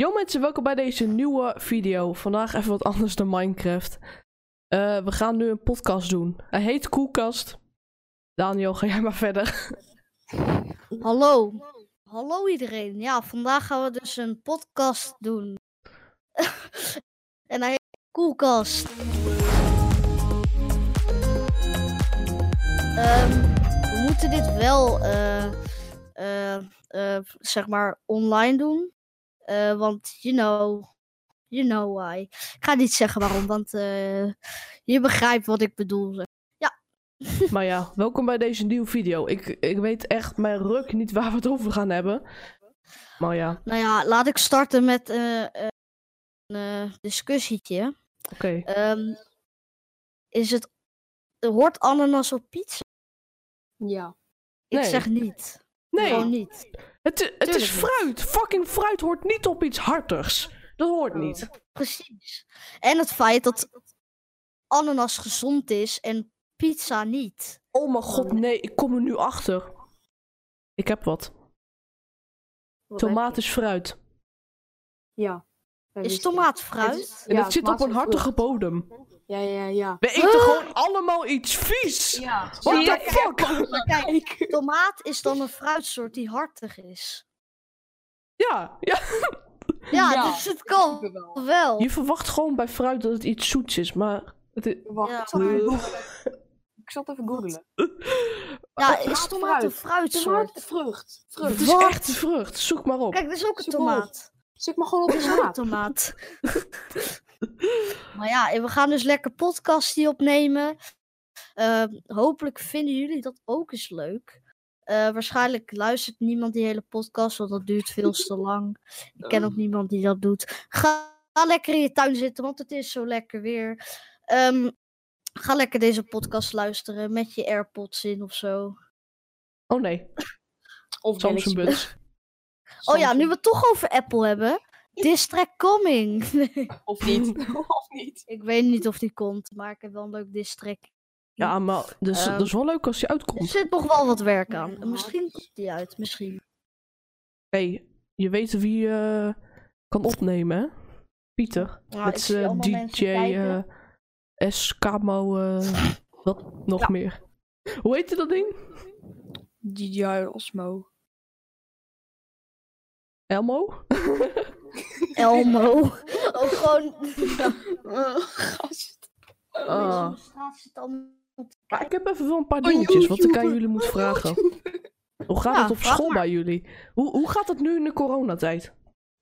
Yo mensen, welkom bij deze nieuwe video. Vandaag even wat anders dan Minecraft. Eh, we gaan nu een podcast doen. Hij heet Koelkast. Daniel, ga jij maar verder. Hallo. Hallo iedereen. Ja, vandaag gaan we dus een podcast doen. en hij heet Koelkast. Ehm, we moeten dit wel, eh, eh, zeg maar, online doen. Eh, want, you know, you know why. Ik ga niet zeggen waarom, want eh, je begrijpt wat ik bedoel. zeg. maar ja, welkom bij deze nieuwe video. Ik, ik weet echt mijn ruk niet waar we het over gaan hebben. Maar ja, Nou ja, laat ik starten met eh, eh, een eh, discussietje. oké. Ehm, is het. Hoort ananas op pizza? Ja. Ik Nee. zeg niet. Nee, Gewoon niet. het, het Tuurlijk is niet. fruit. Fucking fruit hoort niet op iets hartigs. Dat hoort niet. Precies. En het feit dat ananas gezond is en pizza niet. Oh mijn god, nee, ik kom er nu achter. Ik heb wat. Tomaat is fruit. Ja. Is tomaat Het fruit? is- En ja, het zit op is een hartige bodem. Ja, ja, ja. We eten gewoon allemaal iets vies. Ja. What the fuck? Kijk, tomaat is dan een fruitsoort die hartig is. Ja, ja. Ja, Ja. dus het kan Wel. wel. Je verwacht gewoon bij fruit dat het iets zoets is, maar... Het is... Wacht, Ja. ik zal het even googlen. Ja, is tomaat een fruit. fruitsoort? Tomaat, vrucht. Het Vrucht. is Wat? echt een vrucht, zoek maar op. Kijk, dit is ook een Zoek maar op. tomaat. Zit maar gewoon op de straat. tomaat. maar ja, we gaan dus lekker podcast hier opnemen. Ehm, hopelijk vinden jullie dat ook eens leuk. Eh, waarschijnlijk luistert niemand die hele podcast, want dat duurt veel te lang. Ik ken ook niemand die dat doet. Ga, ga lekker in je tuin zitten, want het is zo lekker weer. Ehm, ga lekker deze podcast luisteren met je AirPods in of zo. Oh nee, Of Samsung Galaxy Oh ja, nu we het toch over Apple hebben. Distrack coming. Of niet. of niet. Ik weet niet of die komt, maar ik heb wel een leuk distrack. Ja, maar dus, Ehm, dat is wel leuk als die Er uitkomt. zit nog wel wat werk aan. En Misschien komt die uit, misschien. hey, je weet wie eh kan opnemen, hè? Pieter. Ik met mensen DJ eh Eskamo, eh wat nog Ja. meer. Hoe heette dat ding? DJI Osmo. Elmo? Elmo. Ook gewoon. Gast. Te Maar ik heb even wel een paar Oh, dingetjes wat ik aan jullie moet vragen. Hoe gaat Ja, het op school maar. bij jullie? Hoe, hoe gaat het nu in de coronatijd?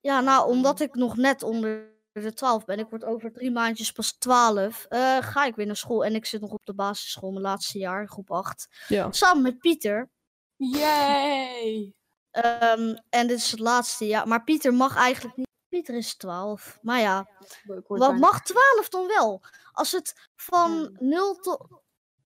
Ja, nou, omdat ik nog net onder de 12 ben, ik word over drie maandjes pas 12, eh, ga ik weer naar school. En ik zit nog op de basisschool, mijn laatste jaar, groep 8. Ja. Samen met Pieter. Yay. Ehm, en dit is het laatste jaar. Maar Pieter mag eigenlijk niet. Pieter is 12. Maar ja, wat mag 12 dan wel? Als het van 0 tot,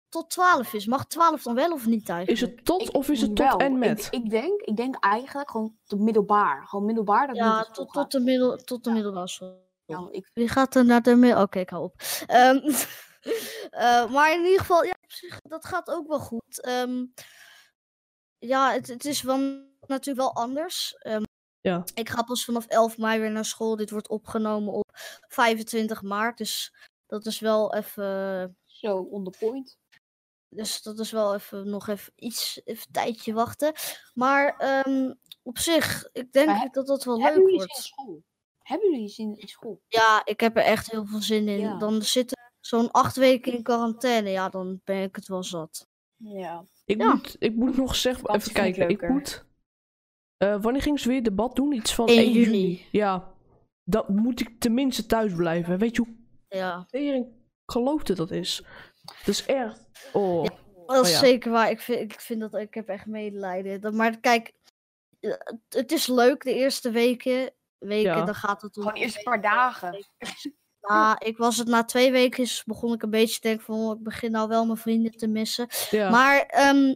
tot 12 is, mag 12 dan wel of niet Is eigenlijk? het tot Ik- of is het wel. tot en met? Ik, denk, ik denk eigenlijk gewoon tot middelbaar. Gewoon middelbaar. Dat Ja, tot, tot, de middel, tot de middelbare school. Ja, ik, Wie gaat er naar de middel... Oké, ik hou op. Ehm, eh, maar in ieder geval, ja, op zich, dat gaat ook wel goed. Ehm, ja, het, het is wel, natuurlijk wel anders. Ehm, Ja. Ik ga pas vanaf 11 mei weer naar school. Dit wordt opgenomen op 25 maart. Dus dat is wel even... zo, on the point. Dus dat is wel even nog even iets, even een tijdje wachten. Maar ehm, op zich, ik denk dat dat wel Hebben leuk jullie zin in wordt. school? Hebben jullie zin in school? Ja, ik heb er echt heel veel zin in. Ja. Dan zitten zo'n acht weken in quarantaine. Ja, dan ben ik het wel zat. Ja. Ik, Ja. moet, ik moet nog zeggen, even ik kijken. Ik moet. Eh, wanneer ging ze weer debat doen? Iets van 1 1 juni. juni. Ja. Dan moet ik tenminste thuis blijven. Weet je hoe Ja, tering geloofde dat is? Dat is echt. Oh. Ja. dat is ja. zeker waar. Ik vind, ik vind dat ik heb echt medelijden. Dat- Maar kijk, eh, het- is leuk de eerste weken. Weken, Ja. dan gaat het om. Gewoon de eerste paar dagen. Ja, ik was het na twee weken, is- begon ik een beetje te denken van, oh, ik begin nou wel mijn vrienden te missen. Ja. Maar ehm,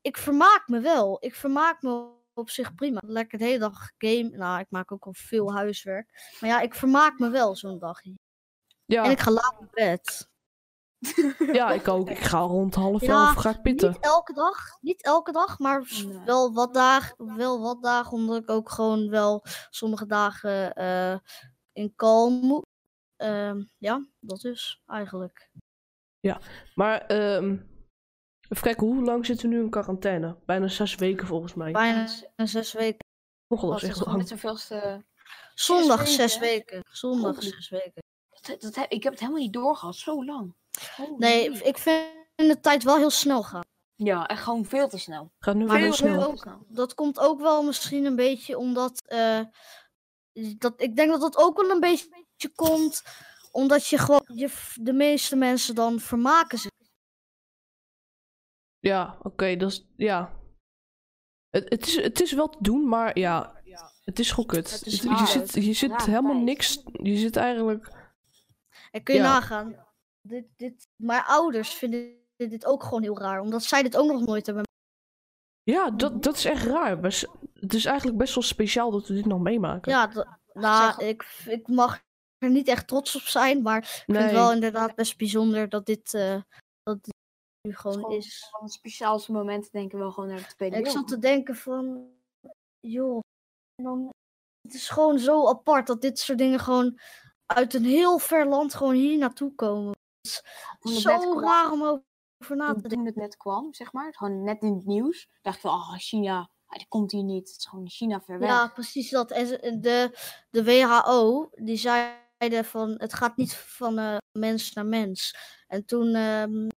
ik vermaak me wel. Ik vermaak me op zich prima. Lekker de hele dag game. Nou, ik maak ook al veel huiswerk. Maar ja, ik vermaak me wel zo'n dag. ja. En ik ga laat naar bed. Ja, ik ook. Ik ga rond half Ja, elf ga ik pitten. Niet elke dag, niet elke dag, maar Nee. wel wat dagen, wel wat dagen, omdat ik ook gewoon wel sommige dagen eh, in kalm moet. Ehm, ja, dat is eigenlijk. Maar ehm, even kijken, hoe lang zitten we nu in quarantaine? Bijna zes weken volgens mij. Bijna zes weken. Oh, dat Oh, is het echt lang. met zoveelste... Zondag weken, zes weken. Zondag zes weken. Dat, dat, heb- ik heb het helemaal niet doorgehad, zo lang. Nee, ik vind de tijd wel heel snel gaan. Ja, echt gewoon veel te snel. Gaat nu Maar heel snel. ook- dat komt ook wel misschien een beetje omdat. eh, dat, ik denk dat dat ook wel een beetje komt. Omdat je gewoon. Je, de meeste mensen dan vermaken zich. Ja, oké, dat is. Ja. Het, het, is, het is wel te doen, maar ja. Het is gewoon kut. Het is je zit, je zit helemaal niks. Je zit eigenlijk. En kun je Ja. nagaan. Dit, dit, mijn ouders vinden dit ook gewoon heel raar. Omdat zij dit ook nog nooit hebben. Ja, dat, dat is echt raar. Best- het is eigenlijk best wel speciaal dat we dit nog meemaken. Ja, nou, ik, ik mag er niet echt trots op zijn. Maar ik vind het wel inderdaad best bijzonder dat dit, eh, dat dit nu gewoon Gewoon is. Van het speciaalste moment denken we wel gewoon naar de tweede Ik zat te denken van, joh, dan, het is gewoon zo apart dat dit soort dingen gewoon uit een heel ver land gewoon hier naartoe komen. Het Zo kwam- raar om over na te denken. toen het net kwam, zeg maar, gewoon net in het nieuws, dacht ik van, oh, China, ah, die komt hier niet. Het is gewoon China ver weg. Ja, precies dat. En de, de WHO, die zeiden van, het gaat niet van eh, mens naar mens. En toen, ehm,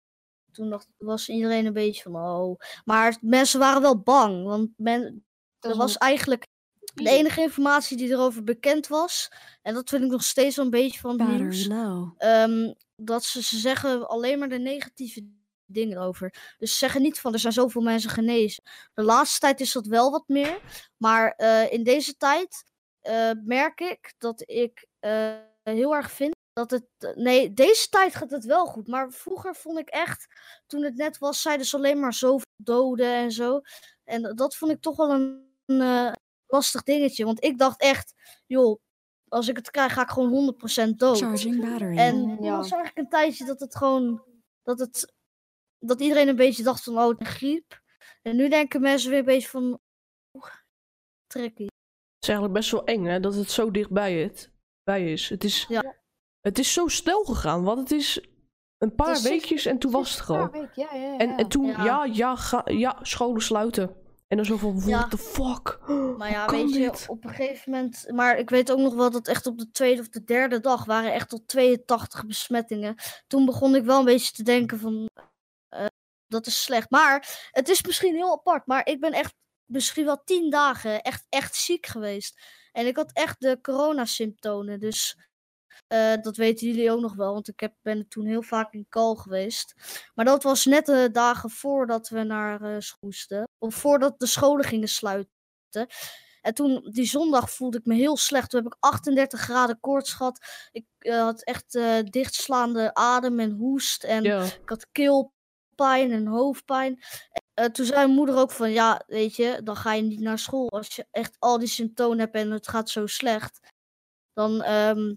toen dacht, was iedereen een beetje van, oh. Maar mensen waren wel bang, want men, Dat er was eigenlijk de enige informatie die erover bekend was. En dat vind ik nog steeds wel een beetje van het nieuws. low. ehm, dat ze, ze zeggen alleen maar de negatieve dingen over. Dus ze zeggen niet van er zijn zoveel mensen genezen. De laatste tijd is dat wel wat meer. Maar eh, in deze tijd eh, merk ik dat ik eh, heel erg vind dat het. Nee, deze tijd gaat het wel goed. Maar vroeger vond ik echt, toen het net was, zeiden ze alleen maar zoveel doden en zo. En dat vond ik toch wel een, een, eh, lastig dingetje. Want ik dacht echt, joh, als ik het krijg, ga ik gewoon 100% dood. Charging battery. En toen ja. was eigenlijk een tijdje dat het gewoon. Dat, het, dat iedereen een beetje dacht van, oh, het griep. En nu denken mensen weer een beetje van. Oeh, trekkie. Het is eigenlijk best wel eng, hè, dat het zo dichtbij het, bij is. Het is, Ja. Het is zo snel gegaan, want het is een paar is weekjes en toen was het er al. Ja, week, ja, ja, ja. En, en toen, Ja. ja, ja, ga, ja, scholen sluiten. En dan zo van, what Ja. the fuck? Maar ja, Kan weet je, dit? op een gegeven moment. Maar ik weet ook nog wel dat echt op de tweede of de derde dag waren echt tot 82 besmettingen. Toen begon ik wel een beetje te denken van. eh, dat is slecht. Maar het is misschien heel apart. Maar ik ben echt misschien wel tien dagen echt, echt ziek geweest. En ik had echt de coronasymptomen. Dus eh, dat weten jullie ook nog wel. Want ik heb, ben toen heel vaak in kal geweest. Maar dat was net de dagen voordat we naar school moesten. Of voordat de scholen gingen sluiten. En toen, die zondag, voelde ik me heel slecht. Toen heb ik 38 graden koorts gehad. Ik eh, had echt eh, dichtslaande adem en hoest. En ik had keelpijn en hoofdpijn. Toen zei mijn moeder ook van, ja, weet je, dan ga je niet naar school. Als je echt al die symptomen hebt en het gaat zo slecht, dan ehm,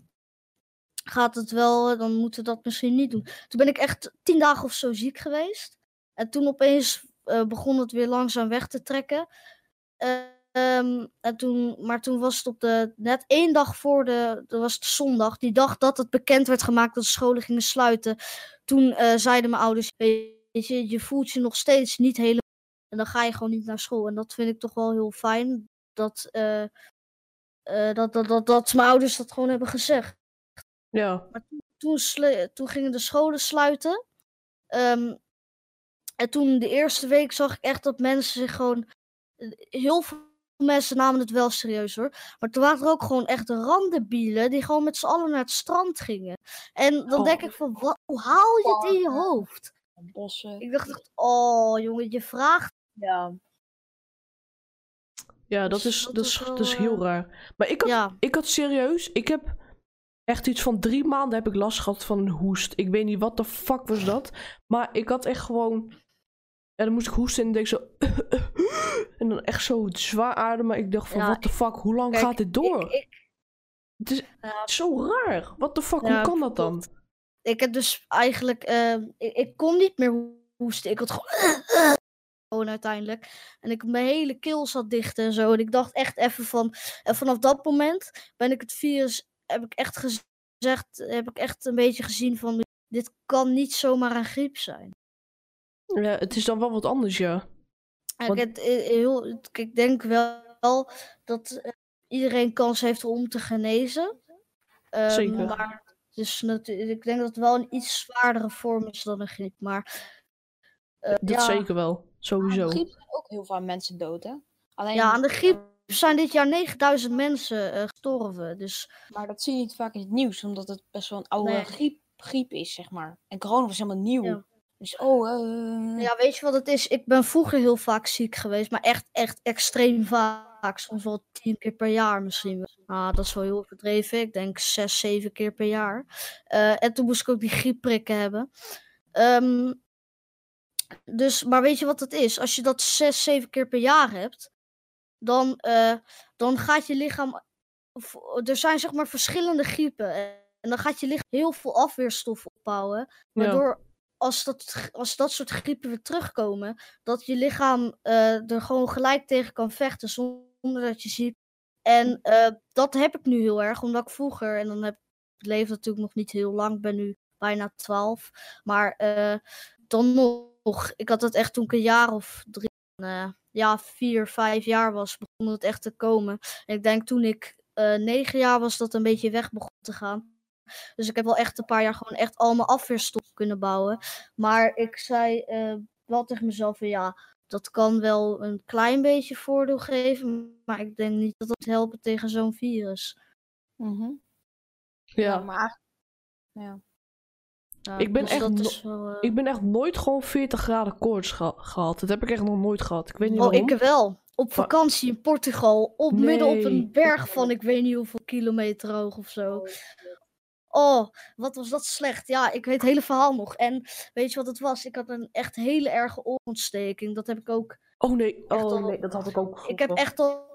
gaat het wel, dan moeten we dat misschien niet doen. Toen ben ik echt tien dagen of zo ziek geweest. En toen opeens eh, begon het weer langzaam weg te trekken. Ehm, en toen, maar toen was het op de, net één dag voor de, dat was het zondag, die dag dat het bekend werd gemaakt dat de scholen gingen sluiten. Toen eh, zeiden mijn ouders, je, voelt je nog steeds niet helemaal. En dan ga je gewoon niet naar school. En dat vind ik toch wel heel fijn. Dat, eh, dat, dat, dat, dat mijn ouders dat gewoon hebben gezegd. Ja. Toen, slu- toen gingen de scholen sluiten. Ehm, en toen de eerste week zag ik echt dat mensen zich gewoon. Heel veel mensen namen het wel serieus hoor. Maar toen waren er ook gewoon echt randenbielen die gewoon met z'n allen naar het strand gingen. En dan denk Oh. ik van, wat, hoe haal je het in je hoofd? Bossen. Ik dacht echt, oh jongen, je vraagt. Ja. Ja, dat Dus is, dat is, dat is heel eh, raar. Maar ik had, Ja, ik had serieus, ik heb echt iets van drie maanden heb ik last gehad van een hoest. Ik weet niet wat de fuck was dat. Maar ik had echt gewoon, ja dan moest ik hoesten en ik deed zo, en dan echt zo zwaar ademen. Ik dacht van, what the fuck, hoe lang kijk, gaat dit door? ik, ik, Het is zo raar. What the fuck, hoe kan dat dan? ik heb dus eigenlijk, eh, ik, ik kon niet meer hoesten. Ik had gewoon, gewoon uiteindelijk. En ik, mijn hele keel zat dicht en zo. En ik dacht echt even van, en vanaf dat moment ben ik het virus, heb ik echt gezegd, heb ik echt een beetje gezien van, dit kan niet zomaar een griep zijn. Ja, het is dan wel wat anders, ja. Want- ik, het, eh, heel, ik denk wel dat eh, iedereen kans heeft om te genezen. Ehm, Zeker. Maar dus ik denk dat het wel een iets zwaardere vorm is dan een griep. Maar eh, Dat ja, zeker wel. Sowieso. Aan griep zijn ook heel veel mensen dood, hè? Alleen, ja, aan de griep zijn dit jaar 9000 mensen eh, gestorven. Dus Maar dat zie je niet vaak in het nieuws, omdat het best wel een oude Nee. griep, griep is, zeg maar. En corona was helemaal nieuw. Ja. Dus, oh, eh, ja, weet je wat het is? Ik ben vroeger heel vaak ziek geweest. Maar echt, echt extreem vaak. Soms wel tien keer per jaar misschien. Nou, dat is wel heel overdreven. Ik denk zes, zeven keer per jaar. Eh, en toen moest ik ook die griepprikken hebben. Ehm, dus, maar weet je wat het is? Als je dat zes, zeven keer per jaar hebt, dan, eh, dan gaat je lichaam. Er zijn zeg maar verschillende griepen. En dan gaat je lichaam heel veel afweerstoffen opbouwen. Waardoor als dat, als dat soort griepen weer terugkomen, dat je lichaam eh, er gewoon gelijk tegen kan vechten zonder dat je ziek. En eh, dat heb ik nu heel erg, omdat ik vroeger, en dan heb ik leef natuurlijk nog niet heel lang, ik ben nu bijna 12. Maar dan nog, ik had het echt toen ik een jaar of drie, eh, ja, vier, vijf jaar was, begon het echt te komen. En ik denk toen ik eh, negen jaar was, dat een beetje weg begon te gaan. Dus ik heb wel echt een paar jaar gewoon echt al mijn afweerstof kunnen bouwen. Maar ik zei eh, wel tegen mezelf van ja, dat kan wel een klein beetje voordeel geven. Maar ik denk niet dat dat helpt tegen zo'n virus. mhm. Ja. ja, maar ja. Ik ben dus echt no- wel, eh, Ik ben echt nooit gewoon 40 graden koorts geha- gehad. Dat heb ik echt nog nooit gehad. Ik weet niet Oh, waarom. ik wel. Op vakantie in Portugal. Op midden op een berg van ik weet niet hoeveel kilometer hoog of zo. Oh, wat was dat slecht. Ja, ik weet het hele verhaal nog. En weet je wat het was? Ik had een echt hele erge oorontsteking. Dat heb ik ook. Oh nee, oh al- nee, dat had ik ook. Ik heb echt al.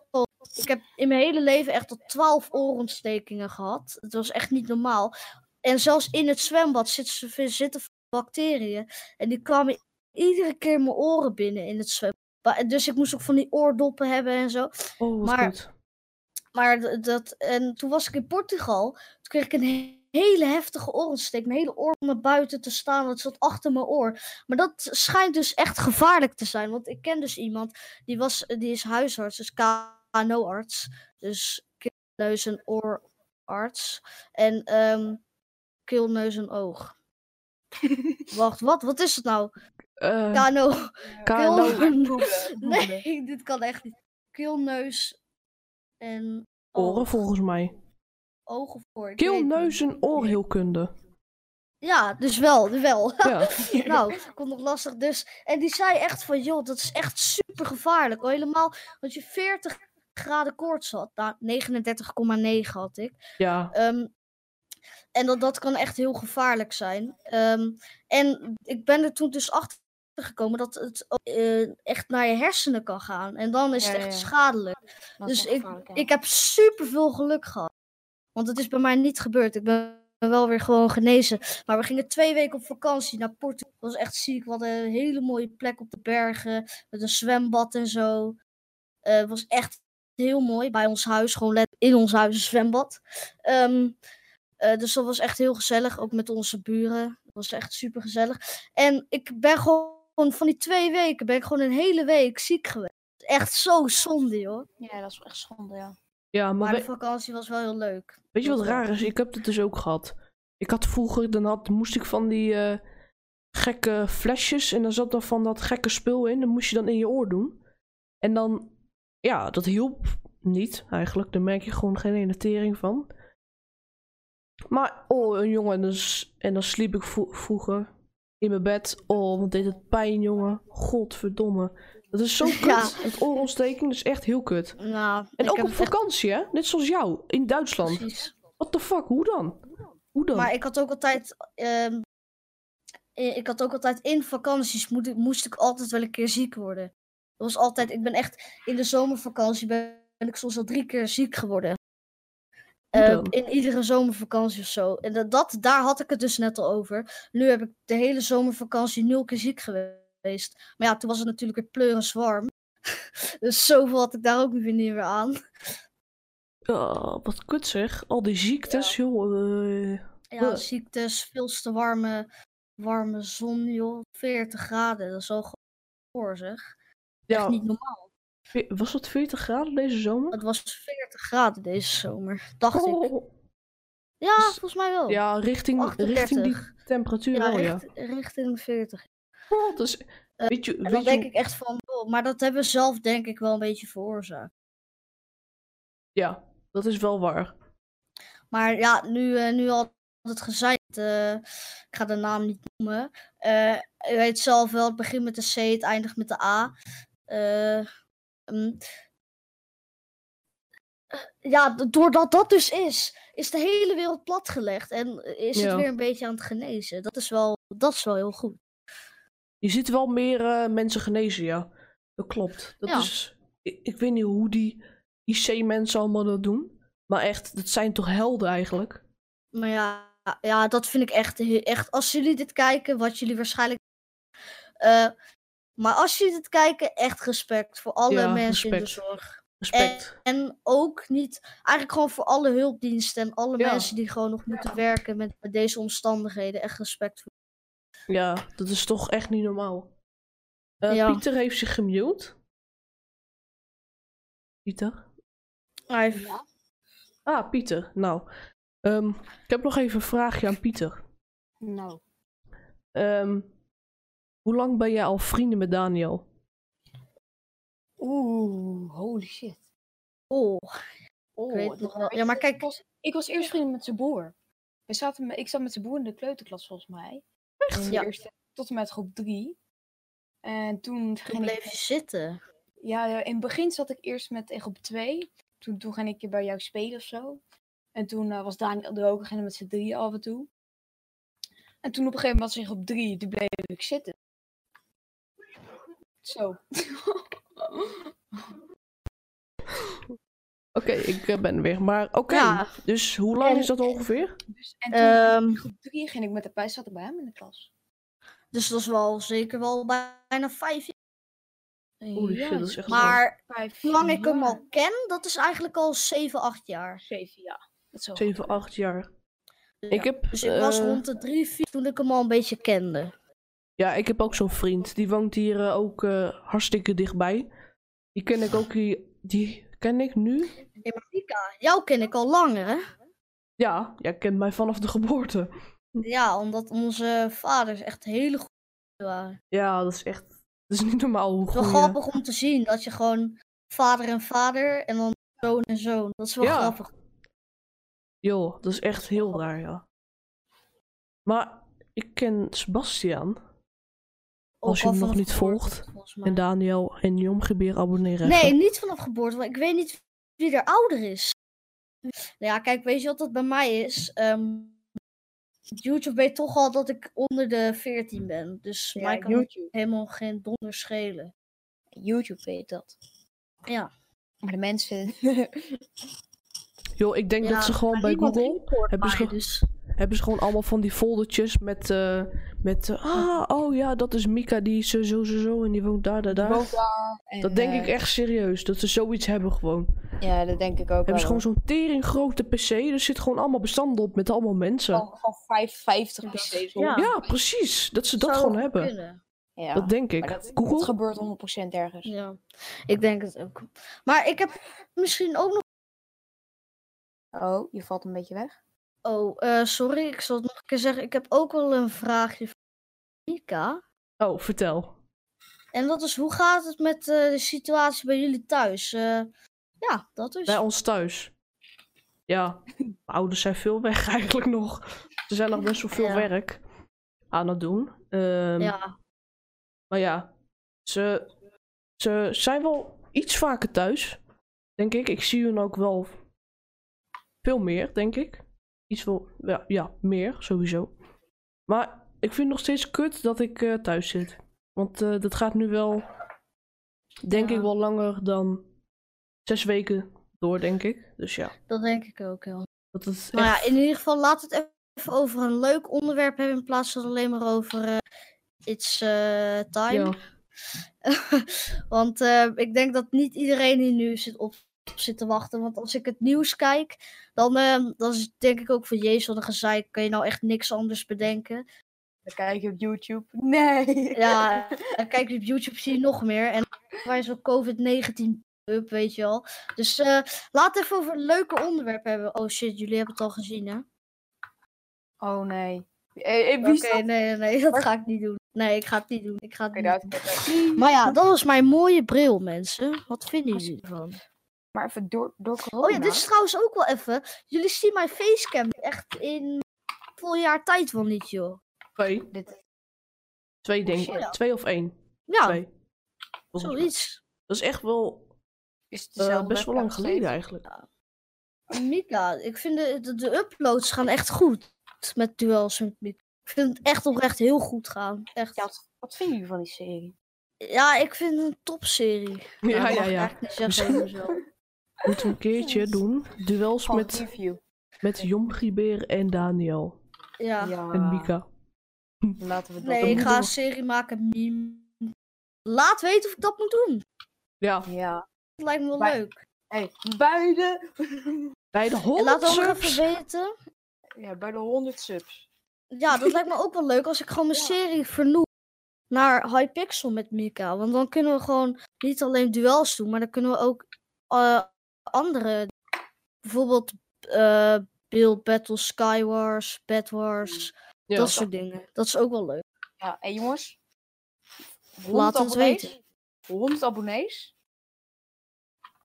Ik heb in mijn hele leven echt al twaalf oorontstekingen gehad. Het was echt niet normaal. En zelfs in het zwembad zitten, zitten bacteriën. En die kwamen iedere keer mijn oren binnen in het zwembad. Dus ik moest ook van die oordoppen hebben en zo. Oh, maar- goed. Maar dat, en toen was ik in Portugal. Toen kreeg ik een he- hele heftige oorontsteking. Mijn hele oor naar buiten te staan. Het zat achter mijn oor. Maar dat schijnt dus echt gevaarlijk te zijn. Want ik ken dus iemand. Die, was, die is huisarts. Dus KNO-arts. Dus neus en oorarts. En ehm keel, neus en oog. Wacht, wat? Wat is het nou? Eh, KNO. KNO. Keel- Nee, dit kan echt niet. Keel, neus en Oren volgens mij. ogen voor. Keel, neus en oorheelkunde. Ja, dus wel, wel. Ja. nou, komt nog lastig. Dus, en die zei echt van, joh, dat is echt super gevaarlijk. Al helemaal, want je 40 graden koorts had. Nou, 39,9 had ik. ja. Ehm, en dat, dat kan echt heel gevaarlijk zijn. Ehm, en ik ben er toen dus achter gekomen dat het eh, echt naar je hersenen kan gaan. En dan is Ja, het echt ja. schadelijk. Dat Dus ik, ik heb super veel geluk gehad. Want het is bij mij niet gebeurd. Ik ben wel weer gewoon genezen. Maar we gingen twee weken op vakantie naar Portugal. Dat was echt ziek. We hadden een hele mooie plek op de bergen. Met een zwembad en zo. Eh, het was echt heel mooi. Bij ons huis. Gewoon in ons huis een zwembad. Ehm, eh, dus dat was echt heel gezellig. Ook met onze buren. Dat was echt super gezellig. En ik ben gewoon van die twee weken. Ben ik gewoon een hele week ziek geweest. Echt zo zonde, joh. Ja, dat is wel echt zonde, ja. Ja, maar Maar de we- vakantie was wel heel leuk. weet je wat dat raar is? Ik heb het dus ook gehad. Ik had vroeger, dan had, moest ik van die eh, gekke flesjes en dan zat er van dat gekke spul in. Dan moest je dan in je oor doen. En dan, ja, dat hielp niet eigenlijk. Daar merk je gewoon geen ene tering van. Maar, oh, een jongen, en dan, en dan sliep ik vro- vroeger in mijn bed. Oh, wat deed het pijn, jongen. Godverdomme. Dat is zo kut. Ja. Het oorontsteking dat is echt heel kut. Nou, En ook op echt vakantie, hè? Net zoals jou, in Duitsland. precies. What the fuck, hoe dan? Hoe dan? Maar ik had ook altijd. ehm, eh, ik had ook altijd in vakanties moet ik, moest ik altijd wel een keer ziek worden. Dat was altijd. Ik ben echt in de zomervakantie ben, ben ik soms al drie keer ziek geworden. Eh, dan? in iedere zomervakantie of zo. En dat, dat, daar had ik het dus net al over. Nu heb ik de hele zomervakantie nul keer ziek geweest. Maar ja, toen was het natuurlijk weer pleurens warm. dus zoveel had ik daar ook weer niet meer aan. Ah, wat kut zeg. Al die ziektes, joh. eh. Ja, ziektes, veel te warme, warme zon, joh. 40 graden, dat is al voor zeg. Echt ja, niet normaal. Was het 40 graden deze zomer? Het was 40 graden deze zomer, dacht ik. Oh, Ja, dus- volgens mij wel. ja, richting, 38. richting die temperatuur Ja, wel, ja. richt- richting 40. Oh, dus, Eh, weet je, En weet dan je denk ik echt van, oh, maar dat hebben we zelf denk ik wel een beetje veroorzaakt. Ja, dat is wel waar. Maar ja, nu, eh, nu al het gezegd, eh, ik ga de naam niet noemen. U weet zelf wel, het begint met de C, het eindigt met de A. Eh, mm. Eh, ja, doordat dat dus is, is de hele wereld platgelegd en is Ja. het weer een beetje aan het genezen. Dat is wel, dat is wel heel goed. Je ziet wel meer eh, mensen genezen, ja. Dat klopt. Dat Ja. is, ik, ik weet niet hoe die IC-mensen allemaal dat doen. Maar echt, dat zijn toch helden eigenlijk? Maar ja, ja dat vind ik echt, echt. Als jullie dit kijken, wat jullie waarschijnlijk. eh, maar als jullie dit kijken, echt respect voor alle Ja, mensen in de respect. zorg. Respect. En ook niet, eigenlijk gewoon voor alle hulpdiensten en alle Ja. mensen die gewoon nog moeten werken met, met deze omstandigheden. Echt respect voor. Ja, dat is toch echt niet normaal. Eh, Ja. Pieter heeft zich gemute. Pieter? Hij heeft- Ja. Ah, Pieter. Nou, ehm, ik heb nog even een vraagje aan Pieter. Nou, Ehm, hoe lang ben jij al vrienden met Daniel? oeh, holy shit. Oh, Oh, weet nog wel. Ja, maar kijk- Ik was, ik was eerst vrienden met zijn broer. We zaten, met- ik zat met zijn broer in de kleuterklas volgens mij. Echt? Ja. eerste, tot en met groep drie. En toen toen ging bleef ik... je zitten. Ja, in het begin zat ik eerst met in groep 2. Toen, toen ging ik bij jou spelen of zo. En toen eh, was Daniel er ook. We gingen met z'n drieën af en toe. En toen op een gegeven moment was ik in groep 3. Toen bleef ik zitten. Zo. Oké, ik eh, ben er weer. Maar oké, Ja. dus hoe lang En- is dat ongeveer? Dus, en toen Ehm, in groep 3 ging ik met de bij, zat ik bij hem in de klas. Dus dat is wel zeker wel bijna vijf jaar. Holy shit, dat is echt Maar hoe lang ik hem jaar. al ken, dat is eigenlijk al 7, 8 jaar. Zeven, ja. Dat is wel 7, 8 jaar. Ja. Ik heb, Dus ik was eh, rond de 3, 4 toen ik hem al een beetje kende. Ja, ik heb ook zo'n vriend. Die woont hier eh, ook eh, hartstikke dichtbij. Die ken ik ook hier. Die ken ik nu? Hey, jou ken ik al lang, hè? Ja, jij kent mij vanaf de geboorte. Ja, omdat onze vaders echt hele goede waren. Ja, dat is echt. Dat is niet normaal hoe Het is wel grappig om te zien dat je gewoon vader en vader en dan zoon en zoon. Dat is wel Ja. grappig. Joh, dat is echt heel raar, ja. Maar ik ken Sebastian Als je hem nog niet volgt en Daniel en Jomgebeer abonneren. Nee, niet vanaf geboorte, want ik weet niet wie er ouder is. Nou ja, kijk, weet je wat dat bij mij is? Ehm, YouTube weet toch al dat ik onder de 14 ben. Dus Ja, mij kan YouTube. helemaal geen donder schelen. YouTube weet dat. Ja. Maar de mensen... Joh, ik denk Ja, dat ze gewoon bij Google hebben ze dus. Hebben ze gewoon allemaal van die foldertjes met, eh, met eh, ah, oh ja, dat is Mika, die is zo, zo, zo en die woont daar, daar, daar. woont daar. en, Dat denk ik eh, echt serieus, dat ze zoiets hebben gewoon. Ja, dat denk ik ook Hebben ze gewoon zo'n tering grote pc, er zit gewoon allemaal bestanden op met allemaal mensen. Van, van 55 Ja, PC's. ja. Ja, precies, dat ze dat Zou gewoon hebben. kunnen. Ja. Dat denk ik. Dat, Google? dat gebeurt 100% ergens. Ja, ik denk het ook. Maar ik heb misschien ook nog. Oh, je valt een beetje weg. Oh, eh, sorry, ik zal het nog een keer zeggen. Ik heb ook wel een vraagje voor Mika. Oh, vertel. En dat is, hoe gaat het met eh, de situatie bij jullie thuis? Eh, ja, dat is. Bij ons thuis. Ja, mijn ouders zijn veel weg eigenlijk nog. Ze zijn nog best wel veel Ja. werk aan het doen. Ehm, ja, Maar ja, ze, ze zijn wel iets vaker thuis, denk ik. Ik zie hun ook wel veel meer, denk ik. Iets wel, ja, ja meer, sowieso. Maar ik vind het nog steeds kut dat ik eh, thuis zit. Want eh, dat gaat nu wel, denk Ja. ik, wel langer dan zes weken door, denk ik. Dus ja. dat denk ik ook wel. Dat het Nou ja, in ieder geval laat het even over een leuk onderwerp hebben in plaats van alleen maar over eh, It's time. ja. want ik denk dat niet iedereen hier nu zit op zit te wachten. Want als ik het nieuws kijk, dan, eh, dan is- denk ik ook van jezus, wat een gezeik. Kan je nou echt niks anders bedenken? Dan kijk je op YouTube. Nee. Ja, en kijk je op YouTube zie je nog meer. En waar is wel COVID-19 up, weet je wel. Dus eh laat even over een leuke onderwerp hebben. Oh shit, jullie hebben het al gezien, hè? Oh nee. Eh, eh, Oké, nee, nee, nee, dat ga ik niet doen. Nee, ik ga het niet doen. Ik ga het niet doen. Maar ja, dat was mijn mooie bril, mensen. Wat vinden jullie ervan? Maar even door, door corona. Oh ja, dit is trouwens ook wel even. Jullie zien mijn facecam echt in vol jaar tijd wel niet, joh. Twee. Dit, Twee denk shit. ik. Twee of één. Ja, Twee. Zoiets. Dat is echt wel is eh, best wel lang geleden eigenlijk. Mika, ik vind de, de, de uploads gaan echt goed met duels met Mika. Ik vind het echt oprecht heel goed gaan. Echt. Ja, wat, wat vinden jullie van die serie? Ja, ik vind het een topserie. Ja, ja, ja. eigenlijk niet zeggen over mezelf. Moeten we een keertje doen. Duels met, met Jomgiebeer en Daniel. Ja. Ja, En Mika. laten we dat Nee, ik ga een serie maken. meme. Laat weten of ik dat moet doen. Ja, Ja. Dat lijkt me wel leuk. Hey, bij de... bij de En 100 laat subs. even weten. ja, bij de 100 subs. Ja, dat lijkt me ook wel leuk als ik gewoon mijn serie vernoem naar Hypixel met Mika. Want dan kunnen we gewoon niet alleen duels doen, maar dan kunnen we ook eh, andere. Bijvoorbeeld eh Build Battle Skywars, Bed Wars, Ja, dat soort dingen. Dat is ook wel leuk. Ja, en jongens. 100 Laat het abonnees, weten. 100 abonnees.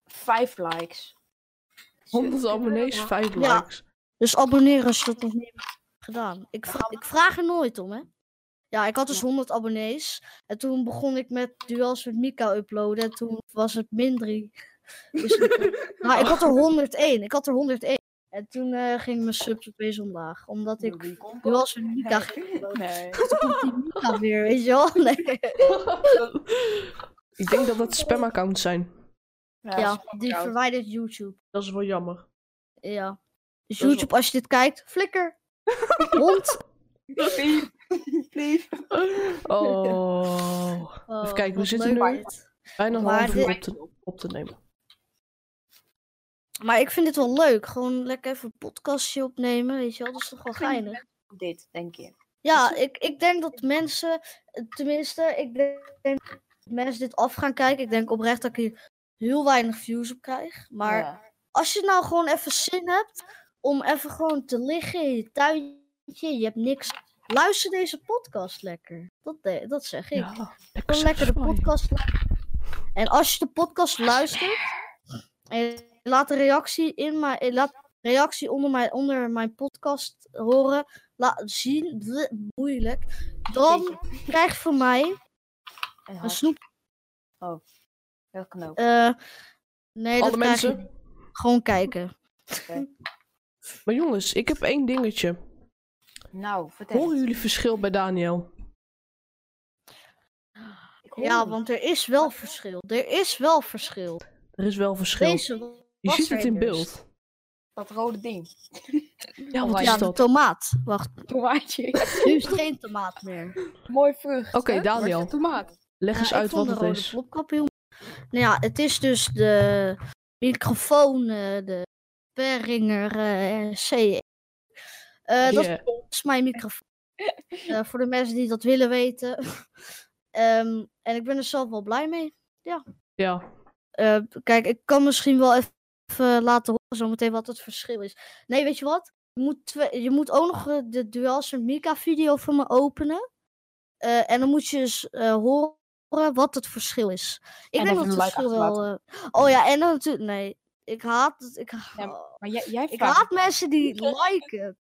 5 likes. 100 abonnees, 5 Ja. likes. Dus abonneer als je dat nog niet hebt gedaan. Ik, vra- ik vraag er nooit om, hè. Ja, ik had dus 100 abonnees. En toen begon ik met duels met Mika uploaden. En toen was het min 3. Dus ik, nou, ik had er 101. Ik had er 101. En toen eh, ging mijn subs opeens omlaag. Omdat ik komt duels met Mika Nee. Toen komt die weer, weet je wel? Nee. Ik denk dat het spamaccounts zijn. Ja, die verwijdert YouTube. Dat is wel jammer. Ja. Dus wel- YouTube, als je dit kijkt, flikker. Hond. Lief. Lief. Oh. Oh, kijken, we zitten nu-. Bijna half uur op te, op te nemen. Maar ik vind dit wel leuk. Gewoon lekker even een podcastje opnemen, weet je wel. Dat is toch wel geinig. Dit, denk je. Ja, ik, ik denk dat mensen, tenminste, ik denk dat mensen dit af gaan kijken. Ik denk oprecht dat ik hier heel weinig views op krijg. Maar Ja. als je nou gewoon even zin hebt om even gewoon te liggen in je tuintje, je hebt niks. Luister deze podcast lekker. Dat, de- dat zeg ik. Ja, Gewoon lekker de podcast luisteren. En als je de podcast luistert en laat een reactie in mijn, eh, laat reactie onder mijn, onder mijn podcast horen, laat zien, bleh, moeilijk, dan krijg je van mij En een snoep. Dat kan ook. eh, nee, dat Alle krijg je mensen. gewoon kijken. Maar jongens, ik heb één dingetje. Nou, vertel. Horen jullie verschil bij Daniel? Ja, want er is wel verschil. Er is wel verschil. Er is wel verschil. Deze Je ziet het in beeld. Dat rode ding. Ja, wat is Ja, de dat? tomaat. Wacht, Tomaatje. nu is het geen tomaat meer. Mooi vrucht. Oké? Daniel. Tomaat. Leg Ja, eens uit wat de het is. heel Nou ja, het is dus de microfoon, eh, de Behringer eh, C. Eh, Dat is mijn microfoon. Eh, voor de mensen die dat willen weten. Ehm, en ik ben er zelf wel blij mee. Ja, Eh, kijk, ik kan misschien wel even laten horen zometeen wat het verschil is. Nee, weet je wat? Je moet, twee- je moet ook nog eh, de Duals met Mika video van me openen. Eh, en dan moet je eens eh, horen wat het verschil is. Ik En denk even dat het like verschil wel... eh, Oh ja, en dan natuurlijk... Nee, ik haat het. Ik, Ja, Maar jij, jij ik haat mensen die liken.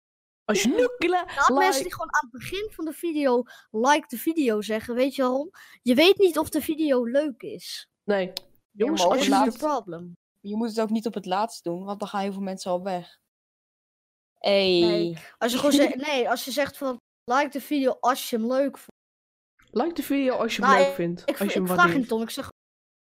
als je nu kla- Ik haat mensen like- die gewoon aan het begin van de video like de video zeggen. Weet je waarom? Je weet niet of de video leuk is. Nee, jongens, ook als Dat je laat- probleem. Je moet het ook niet op het laatst doen, want dan gaan heel veel mensen al weg. Hey. Nee. Als je gewoon zegt, nee, als je zegt van like de video als je hem leuk vond. Like de video als je hem Nou, leuk vindt. Ik, als je ik hem vraag om. Ik zeg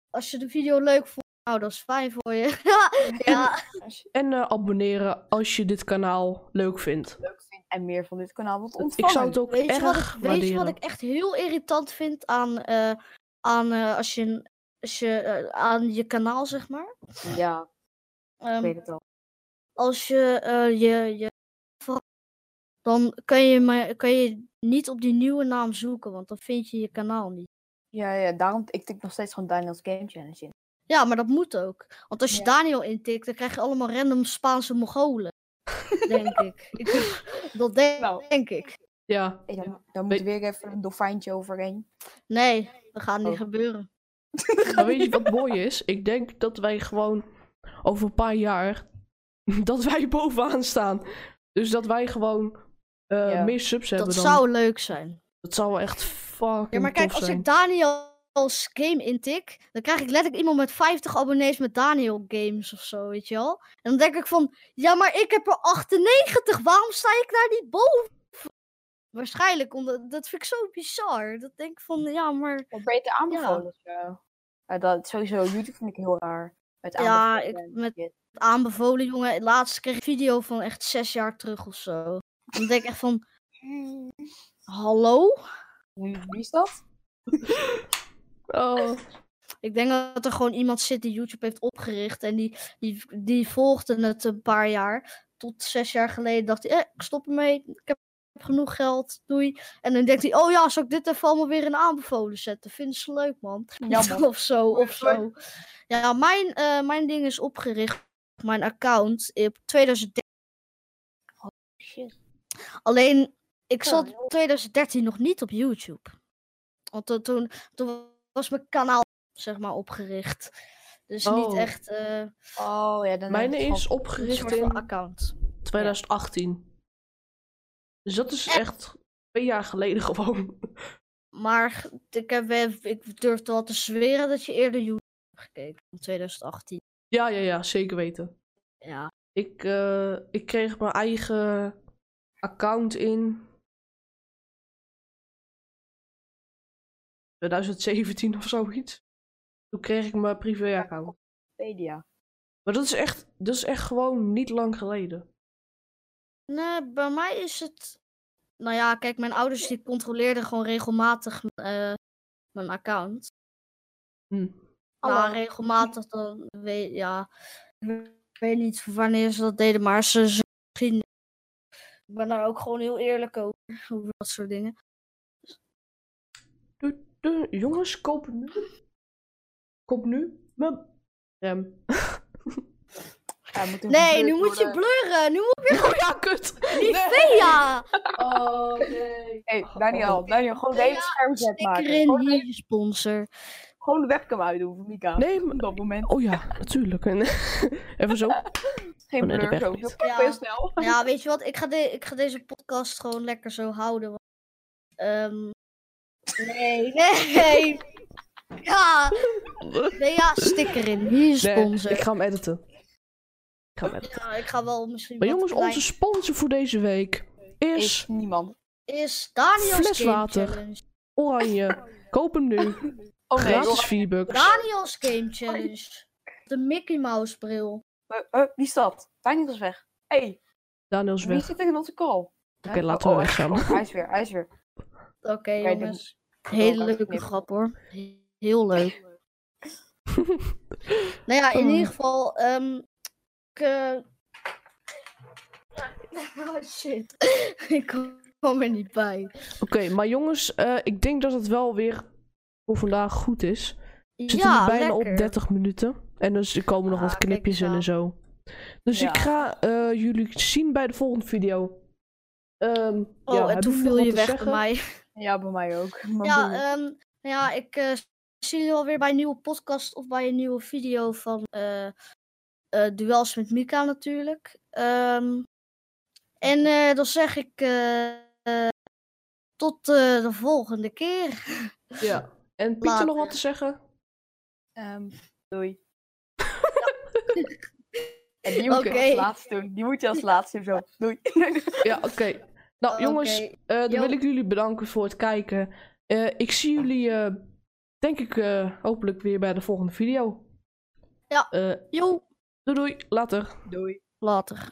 als je de video leuk vond, Nou, dat is fijn voor je. ja, En eh, abonneren als je dit kanaal leuk vindt. leuk vindt en meer van dit kanaal wilt Ik ontvangen. zou het ook weet je, erg wat ik, weet je wat ik echt heel irritant vind aan, eh, aan eh, als je, een- als je eh, aan je kanaal, zeg maar? Ja, ik Ehm, weet het al. als je eh, je, je dan kan je, maar, kan je niet op die nieuwe naam zoeken, want dan vind je je kanaal niet. Ja, ja, daarom ik tik nog steeds gewoon Daniel's Game Challenge in. Ja, maar dat moet ook. Want als je Ja. Daniel intikt, dan krijg je allemaal random Spaanse Mongolen. denk ik. ik. Dat denk, Nou. denk ik. Ja, Hey, dan, dan moet er weer even een dolfijntje overheen. Nee, dat gaat niet Oh. gebeuren. Maar weet je wat mooi is? Ik denk dat wij gewoon over een paar jaar dat wij bovenaan staan. Dus dat wij gewoon eh, Ja. meer subs hebben Dat dan. zou leuk zijn. Dat zou echt fucking Ja, maar kijk, als zijn. ik Daniel's game intik, dan krijg ik letterlijk iemand met 50 abonnees met Daniel games of zo, weet je wel? En dan denk ik van, ja, maar ik heb er 98, waarom sta ik daar niet boven? Waarschijnlijk, omdat dat vind ik zo bizar. Dat denk ik van, ja, maar Wat beter aanbevolen of zo. Ja, dat, sowieso, YouTube vind ik heel raar. Met Ja, aanbevolen ik- met- shit. aanbevolen, jongen. Laatst kreeg ik een video van echt zes jaar terug of zo. Dan denk ik echt van, hallo? Wie, wie is dat? Oh, Ik denk dat er gewoon iemand zit die YouTube heeft opgericht en die, die, die volgde het een paar jaar. Tot zes jaar geleden dacht hij, eh, ik stop ermee, ik heb genoeg geld, doei. En dan denkt hij, oh ja, zal ik dit even allemaal weer in aanbevolen zetten? Vinden ze leuk, man. Jammer. of zo, of zo. Ja, mijn, eh, mijn ding is opgericht, mijn account, op 2013. Shit. Alleen, ik zat in 2013 nog niet op YouTube. Want to- toen, toen was mijn kanaal, zeg maar, opgericht. Dus niet Oh. echt eh, Oh ja, dan je is opgericht soort van in account. 2018. Dus dat is echt twee jaar geleden gewoon. Maar ik, heb, wel- ik durf wel te zweren dat je eerder YouTube hebt gekeken. In 2018. Ja, ja, ja, zeker weten. Ja. Ik, eh, ik kreeg mijn eigen account in 2017 of zoiets. Toen kreeg ik mijn privé-account. Wikipedia. Maar dat is, echt, dat is echt gewoon niet lang geleden. Nee, bij mij is het. Nou ja, kijk, mijn ouders die controleerden gewoon regelmatig eh, mijn account. Hm. Maar regelmatig dan weet ja. Ik weet niet wanneer ze dat deden, maar ze, ze misschien. Ik ben daar ook gewoon heel eerlijk over, over dat soort dingen. De, de, jongens, koop nu. Koop nu mijn rem. Ja, moet Nee, nu moet je blurren. Nu moet je Oh ja, kut. Nivea! Oh nee. Hey, Daniel, Daniel, gewoon de hele Ja, scherm zet Sticker maken. in, Gewoon, hier je sponsor. gewoon de webcam uitdoen voor Mika. Nee, Op dat moment. Oh ja, natuurlijk. En Even zo. Geen Oh, nee, blur, zo. Zo. Ja. heel snel. Ja, weet je wat? Ik ga, de, ik ga deze podcast gewoon lekker zo houden. want, ehm, nee, nee. Ja, nee, ja, sticker in. Hier je Nee, sponsor. ik ga hem editen. Ga. Ja, ik ga wel misschien. Maar jongens, klein- onze sponsor voor deze week Is is niemand. is Daniel's Game Fleswater. Challenge. Oranje. Koop hem nu. Oh nee, Gratis Laura. 4 bucks. Daniel's Game Challenge. De Mickey Mouse bril. Eh, eh, wie is dat? Daniel is weg. hey, Daniel is wie weg. zit er in onze call? Oké, laten we oh, weggaan. oh, hij is weer, hij is weer. Oké, jongens. Hele leuke grap hoor. Heel leuk. Nou ja, in ieder geval. ehm ik, eh, Oh shit. ik kwam er niet bij. Oké, maar jongens, eh, ik denk dat het wel weer voor vandaag goed is. We zitten ja, nu bijna lekker. op 30 minuten. En dus er komen nog Ah, wat kijk knipjes in en zo. Dus Ja. ik ga eh, jullie zien bij de volgende video. Ehm, Oh, ja, en toen viel je weg zeggen? bij mij. Ja, bij mij ook. Maar Ja, ehm, ja, ik eh, zie jullie alweer bij een nieuwe podcast of bij een nieuwe video van Duels met Mika natuurlijk. Ehm, en eh, dan zeg ik eh, eh, tot eh, de volgende keer. Ja. En Pieter nog wat te zeggen? Ehm, doei. En die moet je Oké. als laatste doen. Die moet je als laatste doen. Zo. Doei. Ja, oké. Nou, jongens, eh, dan Jo. wil ik jullie bedanken voor het kijken. Eh, ik zie jullie, eh, denk ik, eh, hopelijk weer bij de volgende video. Ja. Eh, Yo, doei doei, later. Doei. later.